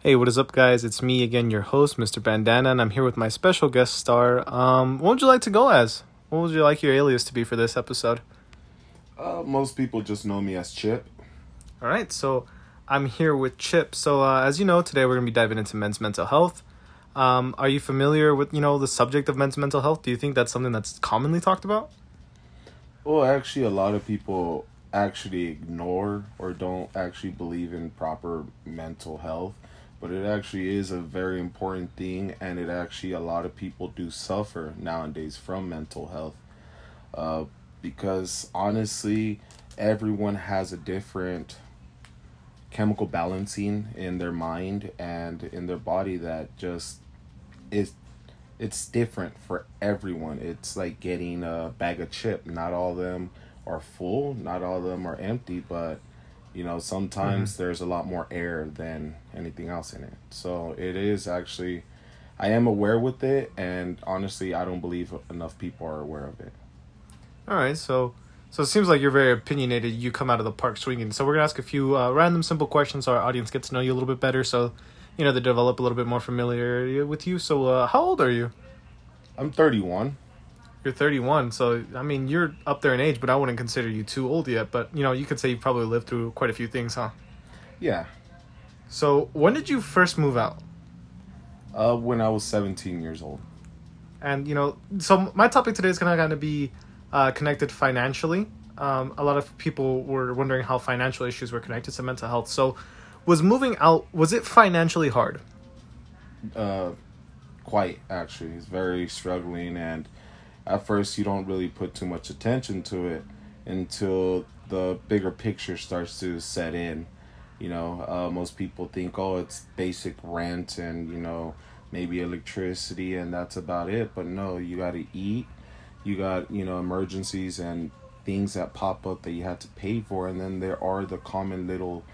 Hey, what is up, guys? It's me again, your host, Mr. Bandana, and I'm here with my special guest star. Um, what would you like to go as? What would you like your alias to be for this episode? Uh, most people just know me as Chip. All right, so I'm here with Chip. So, uh, as you know, today we're going to be diving into men's mental health. Um, are you familiar with you know the subject of men's mental health? Do you think that's something that's commonly talked about? Well, actually, a lot of people actually ignore or don't actually believe in proper mental health, but it actually is a very important thing, and it actually a lot of people do suffer nowadays from mental health, uh, because honestly, everyone has a different chemical balancing in their mind and in their body that just is it's different for everyone. It's like getting a bag of chip. Not all of them are full, not all of them are empty, but you know, sometimes mm-hmm. there's a lot more air than anything else in it. So it is actually I am aware with it and honestly I don't believe enough people are aware of it. All right, so so it seems like you're very opinionated. You come out of the park swinging. So we're gonna ask a few uh, random, simple questions so our audience gets to know you a little bit better. So you know, they develop a little bit more familiarity with you. So, uh, how old are you? I'm 31. You're 31, so I mean, you're up there in age, but I wouldn't consider you too old yet. But you know, you could say you've probably lived through quite a few things, huh? Yeah. So, when did you first move out? Uh, when I was 17 years old. And you know, so my topic today is kind of kind of be uh, connected financially. Um, a lot of people were wondering how financial issues were connected to mental health. So, was moving out was it financially hard? Uh, quite actually. It's very struggling, and at first you don't really put too much attention to it until the bigger picture starts to set in. You know, uh, most people think, oh, it's basic rent and you know maybe electricity, and that's about it. But no, you got to eat. You got you know emergencies and things that pop up that you have to pay for, and then there are the common little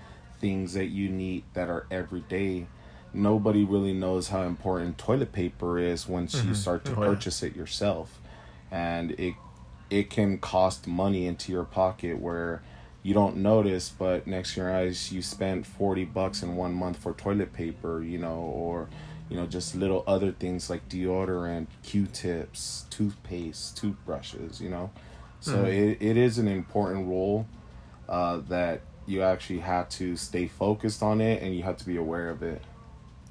things that you need that are everyday. Nobody really knows how important toilet paper is once mm-hmm. you start to oh, purchase it yourself. And it it can cost money into your pocket where you don't notice, but next to your eyes you spent 40 bucks in one month for toilet paper, you know, or you know, just little other things like deodorant, Q-tips, toothpaste, toothbrushes, you know. So mm-hmm. it, it is an important role uh, that you actually have to stay focused on it and you have to be aware of it.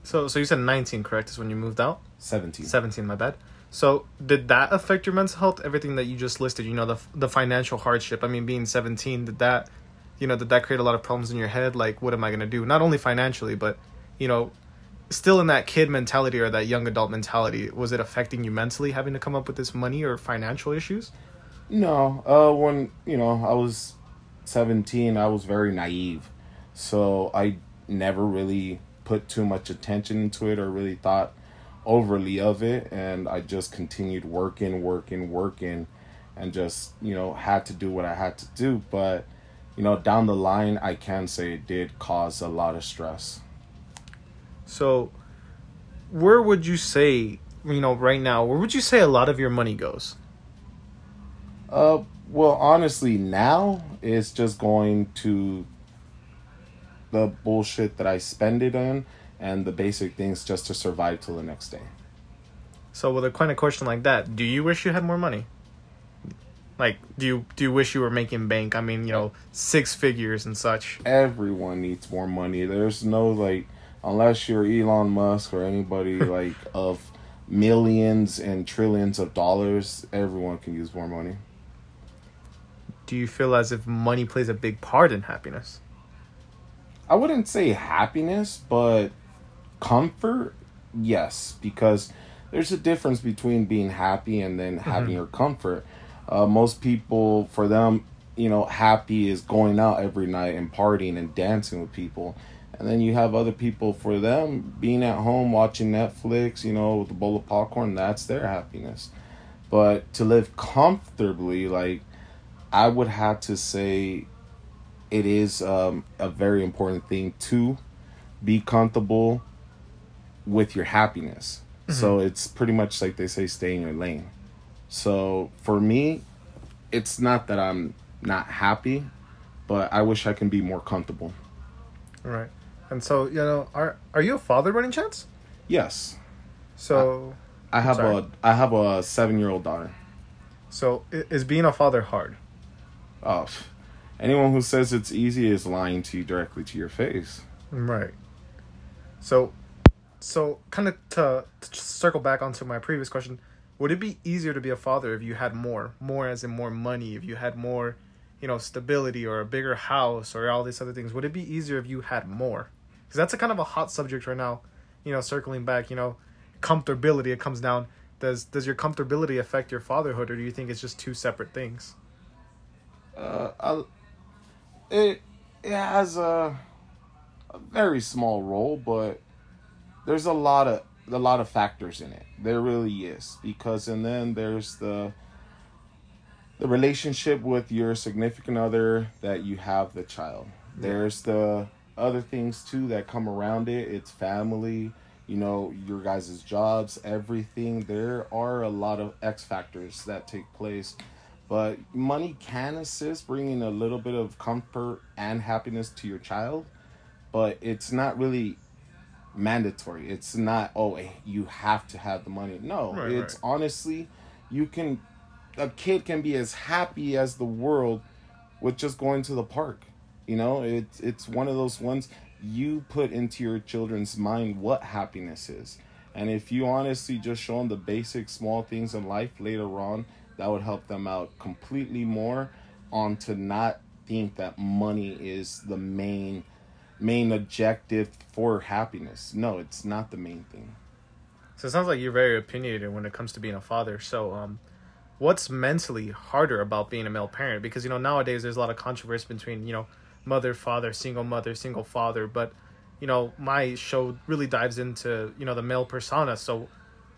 So so you said 19, correct? Is when you moved out? 17. 17, my bad. So did that affect your mental health? Everything that you just listed, you know, the the financial hardship. I mean, being 17, did that you know, did that create a lot of problems in your head like what am I going to do? Not only financially, but you know, still in that kid mentality or that young adult mentality, was it affecting you mentally having to come up with this money or financial issues? No. Uh when, you know, I was 17, I was very naive. So I never really put too much attention into it or really thought overly of it. And I just continued working, working, working, and just, you know, had to do what I had to do. But, you know, down the line, I can say it did cause a lot of stress. So, where would you say, you know, right now, where would you say a lot of your money goes? Uh, well, honestly, now it's just going to the bullshit that I spend it on and the basic things just to survive till the next day. So, with a kind of question like that, do you wish you had more money? Like, do you do you wish you were making bank? I mean, you know, six figures and such. Everyone needs more money. There's no like, unless you're Elon Musk or anybody like of millions and trillions of dollars, everyone can use more money do you feel as if money plays a big part in happiness? I wouldn't say happiness, but comfort, yes, because there's a difference between being happy and then mm-hmm. having your comfort. Uh, most people, for them, you know, happy is going out every night and partying and dancing with people. And then you have other people, for them, being at home watching Netflix, you know, with a bowl of popcorn, that's their happiness. But to live comfortably, like, I would have to say it is um, a very important thing to be comfortable with your happiness. Mm-hmm. So it's pretty much like they say, stay in your lane. So for me, it's not that I'm not happy, but I wish I can be more comfortable. Right. And so, you know, are are you a father by any chance? Yes, So, I have Sorry. a I have a seven year old daughter. so i- is being a father hard? Oh, anyone who says it's easy is lying to you directly to your face. Right. So, so kind of to, to circle back onto my previous question, would it be easier to be a father if you had more, more as in more money, if you had more, you know, stability or a bigger house or all these other things? Would it be easier if you had more? Because that's a kind of a hot subject right now. You know, circling back, you know, comfortability. It comes down. Does does your comfortability affect your fatherhood, or do you think it's just two separate things? Uh, I, it it has a, a very small role, but there's a lot of a lot of factors in it. There really is because, and then there's the the relationship with your significant other that you have the child. There's the other things too that come around it. It's family, you know, your guys' jobs, everything. There are a lot of X factors that take place. But money can assist bringing a little bit of comfort and happiness to your child, but it's not really mandatory. It's not oh eh, you have to have the money. No, Right, it's right. honestly you can a kid can be as happy as the world with just going to the park. You know, it's it's one of those ones you put into your children's mind what happiness is. And if you honestly just show them the basic small things in life later on, that would help them out completely more on to not think that money is the main main objective for happiness. No, it's not the main thing. So it sounds like you're very opinionated when it comes to being a father. So, um, what's mentally harder about being a male parent? Because you know nowadays there's a lot of controversy between you know mother, father, single mother, single father. But you know my show really dives into you know the male persona. So,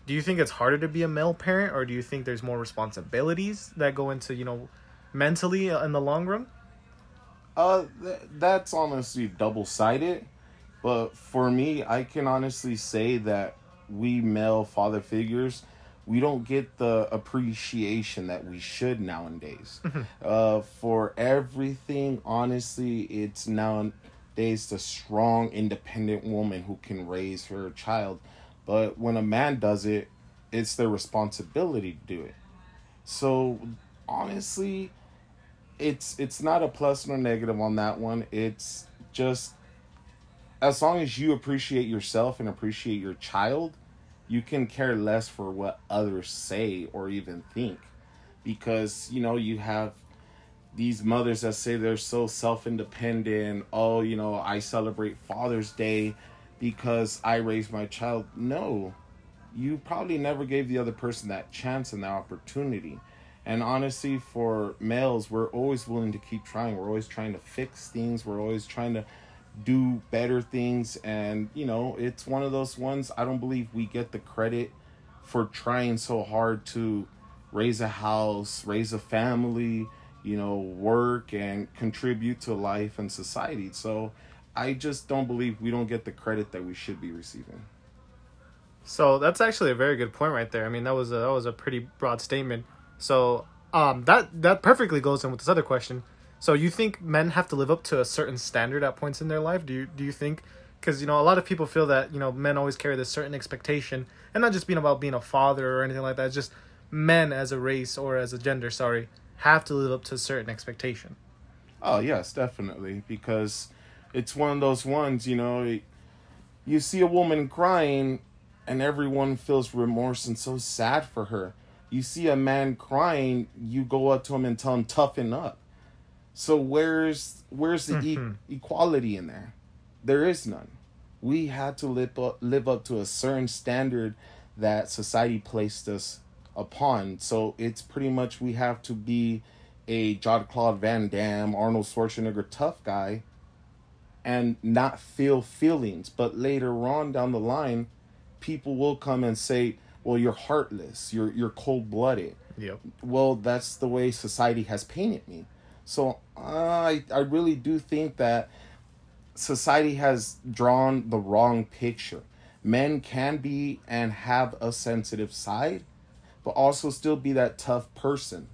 do you think it's harder to be a male parent, or do you think there's more responsibilities that go into you know mentally uh, in the long run? Uh, th- that's honestly double sided. But for me, I can honestly say that we male father figures, we don't get the appreciation that we should nowadays. uh, for everything, honestly, it's nowadays the strong, independent woman who can raise her child. But when a man does it, it's their responsibility to do it. So honestly, it's it's not a plus nor negative on that one. It's just as long as you appreciate yourself and appreciate your child, you can care less for what others say or even think. Because, you know, you have these mothers that say they're so self independent. Oh, you know, I celebrate Father's Day because I raised my child. No, you probably never gave the other person that chance and that opportunity. And honestly, for males, we're always willing to keep trying. We're always trying to fix things. We're always trying to do better things. And, you know, it's one of those ones I don't believe we get the credit for trying so hard to raise a house, raise a family, you know, work and contribute to life and society. So I just don't believe we don't get the credit that we should be receiving. So that's actually a very good point right there. I mean, that was a, that was a pretty broad statement. So um, that that perfectly goes in with this other question. So you think men have to live up to a certain standard at points in their life? Do you do you think? Because you know a lot of people feel that you know men always carry this certain expectation, and not just being about being a father or anything like that. It's just men as a race or as a gender, sorry, have to live up to a certain expectation. Oh yes, definitely because it's one of those ones, you know, you see a woman crying and everyone feels remorse and so sad for her. You see a man crying, you go up to him and tell him toughen up. So where's where's the e- mm-hmm. equality in there? There is none. We had to live up, live up to a certain standard that society placed us upon. So it's pretty much we have to be a Jean-Claude Van Damme, Arnold Schwarzenegger tough guy and not feel feelings. But later on down the line, people will come and say, Well, you're heartless, you're you're cold blooded. Yep. Well, that's the way society has painted me. So I I really do think that society has drawn the wrong picture. Men can be and have a sensitive side, but also still be that tough person.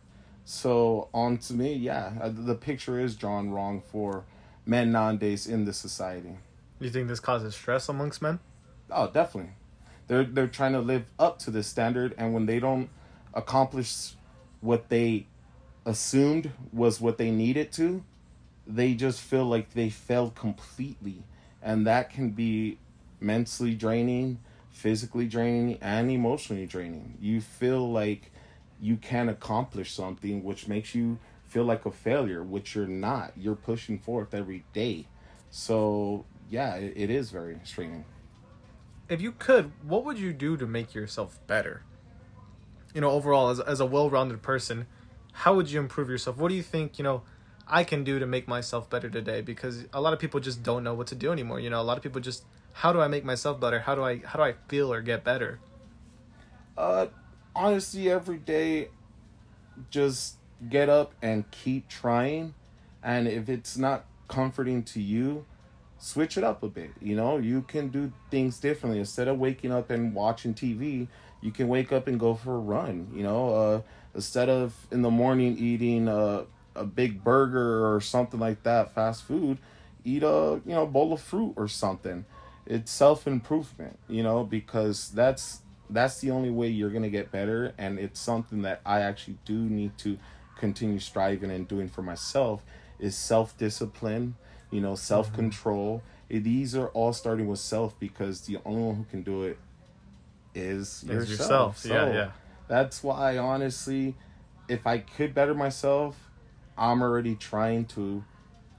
So on to me, yeah, uh, the picture is drawn wrong for men nowadays in the society. You think this causes stress amongst men? Oh, definitely. They're they're trying to live up to this standard, and when they don't accomplish what they assumed was what they needed to, they just feel like they failed completely, and that can be mentally draining, physically draining, and emotionally draining. You feel like you can't accomplish something, which makes you feel like a failure, which you're not. You're pushing forth every day. So yeah, it, it is very straining. If you could, what would you do to make yourself better? You know, overall, as, as a well rounded person, how would you improve yourself? What do you think, you know, I can do to make myself better today? Because a lot of people just don't know what to do anymore. You know, a lot of people just, how do I make myself better? How do I, how do I feel or get better? Uh, honestly, every day, just get up and keep trying. And if it's not comforting to you, switch it up a bit. You know, you can do things differently. Instead of waking up and watching TV, you can wake up and go for a run. You know, uh, instead of in the morning eating a, a big burger or something like that, fast food, eat a you know bowl of fruit or something. It's self improvement. You know, because that's that's the only way you're gonna get better, and it's something that I actually do need to continue striving and doing for myself is self discipline you know, self control. Mm-hmm. These are all starting with self because the only one who can do it is, yourself. yourself. So yeah, yeah. That's why, honestly, if I could better myself, I'm already trying to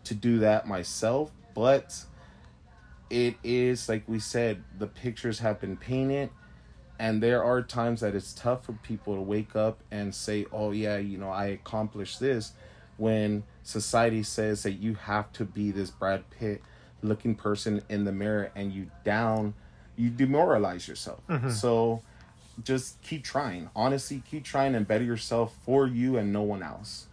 to do that myself. But it is like we said, the pictures have been painted, and there are times that it's tough for people to wake up and say, "Oh yeah, you know, I accomplished this." When society says that you have to be this Brad Pitt looking person in the mirror and you down you demoralize yourself. Mm-hmm. So just keep trying. Honestly, keep trying and better yourself for you and no one else.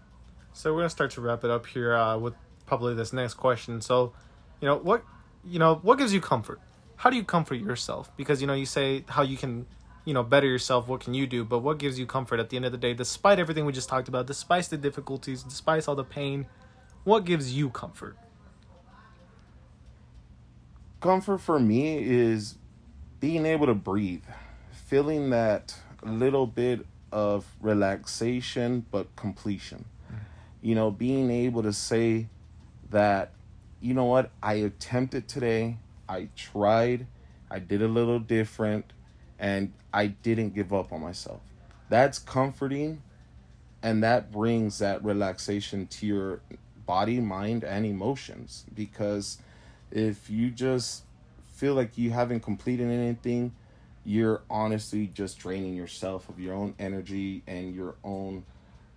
So we're gonna start to wrap it up here uh, with probably this next question. So, you know what, you know what gives you comfort? How do you comfort yourself? Because you know you say how you can you know better yourself what can you do? But what gives you comfort at the end of the day despite everything we just talked about despite the difficulties despite all the pain what gives you comfort? Comfort for me is being able to breathe feeling that little bit of relaxation but completion. Mm-hmm. You know being able to say that you know what i attempted today i tried i did a little different and I didn't give up on myself. That's comforting and that brings that relaxation to your body, mind, and emotions because if you just feel like you haven't completed anything, you're honestly just draining yourself of your own energy and your own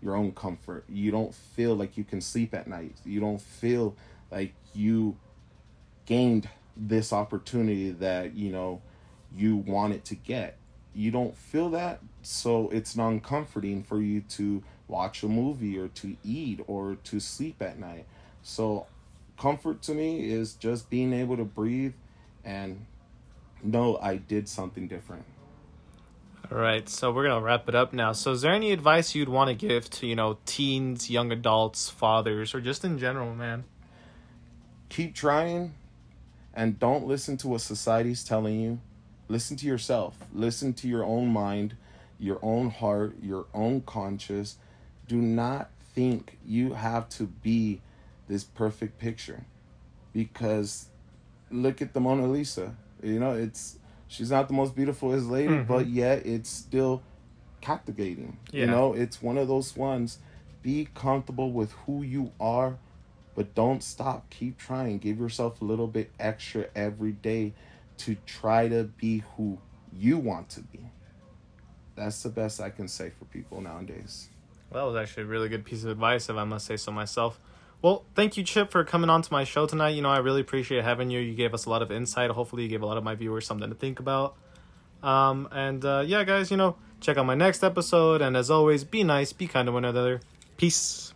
your own comfort. You don't feel like you can sleep at night. You don't feel like you gained this opportunity that, you know, you wanted to get. You don't feel that, so it's non comforting for you to watch a movie or to eat or to sleep at night. So, comfort to me is just being able to breathe and know I did something different. All right, so we're gonna wrap it up now. So, is there any advice you'd want to give to you know teens, young adults, fathers, or just in general, man? Keep trying, and don't listen to what society's telling you. Listen to yourself. Listen to your own mind, your own heart, your own conscience. Do not think you have to be this perfect picture because look at the Mona Lisa. You know, it's she's not the most beautiful as lady, mm-hmm. but yet it's still captivating. Yeah. You know, it's one of those ones. Be comfortable with who you are, but don't stop. Keep trying. Give yourself a little bit extra every day to try to be who you want to be. That's the best I can say for people nowadays. Well, that was actually a really good piece of advice, if I must say so myself. Well, thank you, Chip, for coming on to my show tonight. You know, I really appreciate having you. You gave us a lot of insight. Hopefully, you gave a lot of my viewers something to think about. Um, and uh, yeah, guys, you know, check out my next episode. And as always, be nice, be kind to one another. Peace.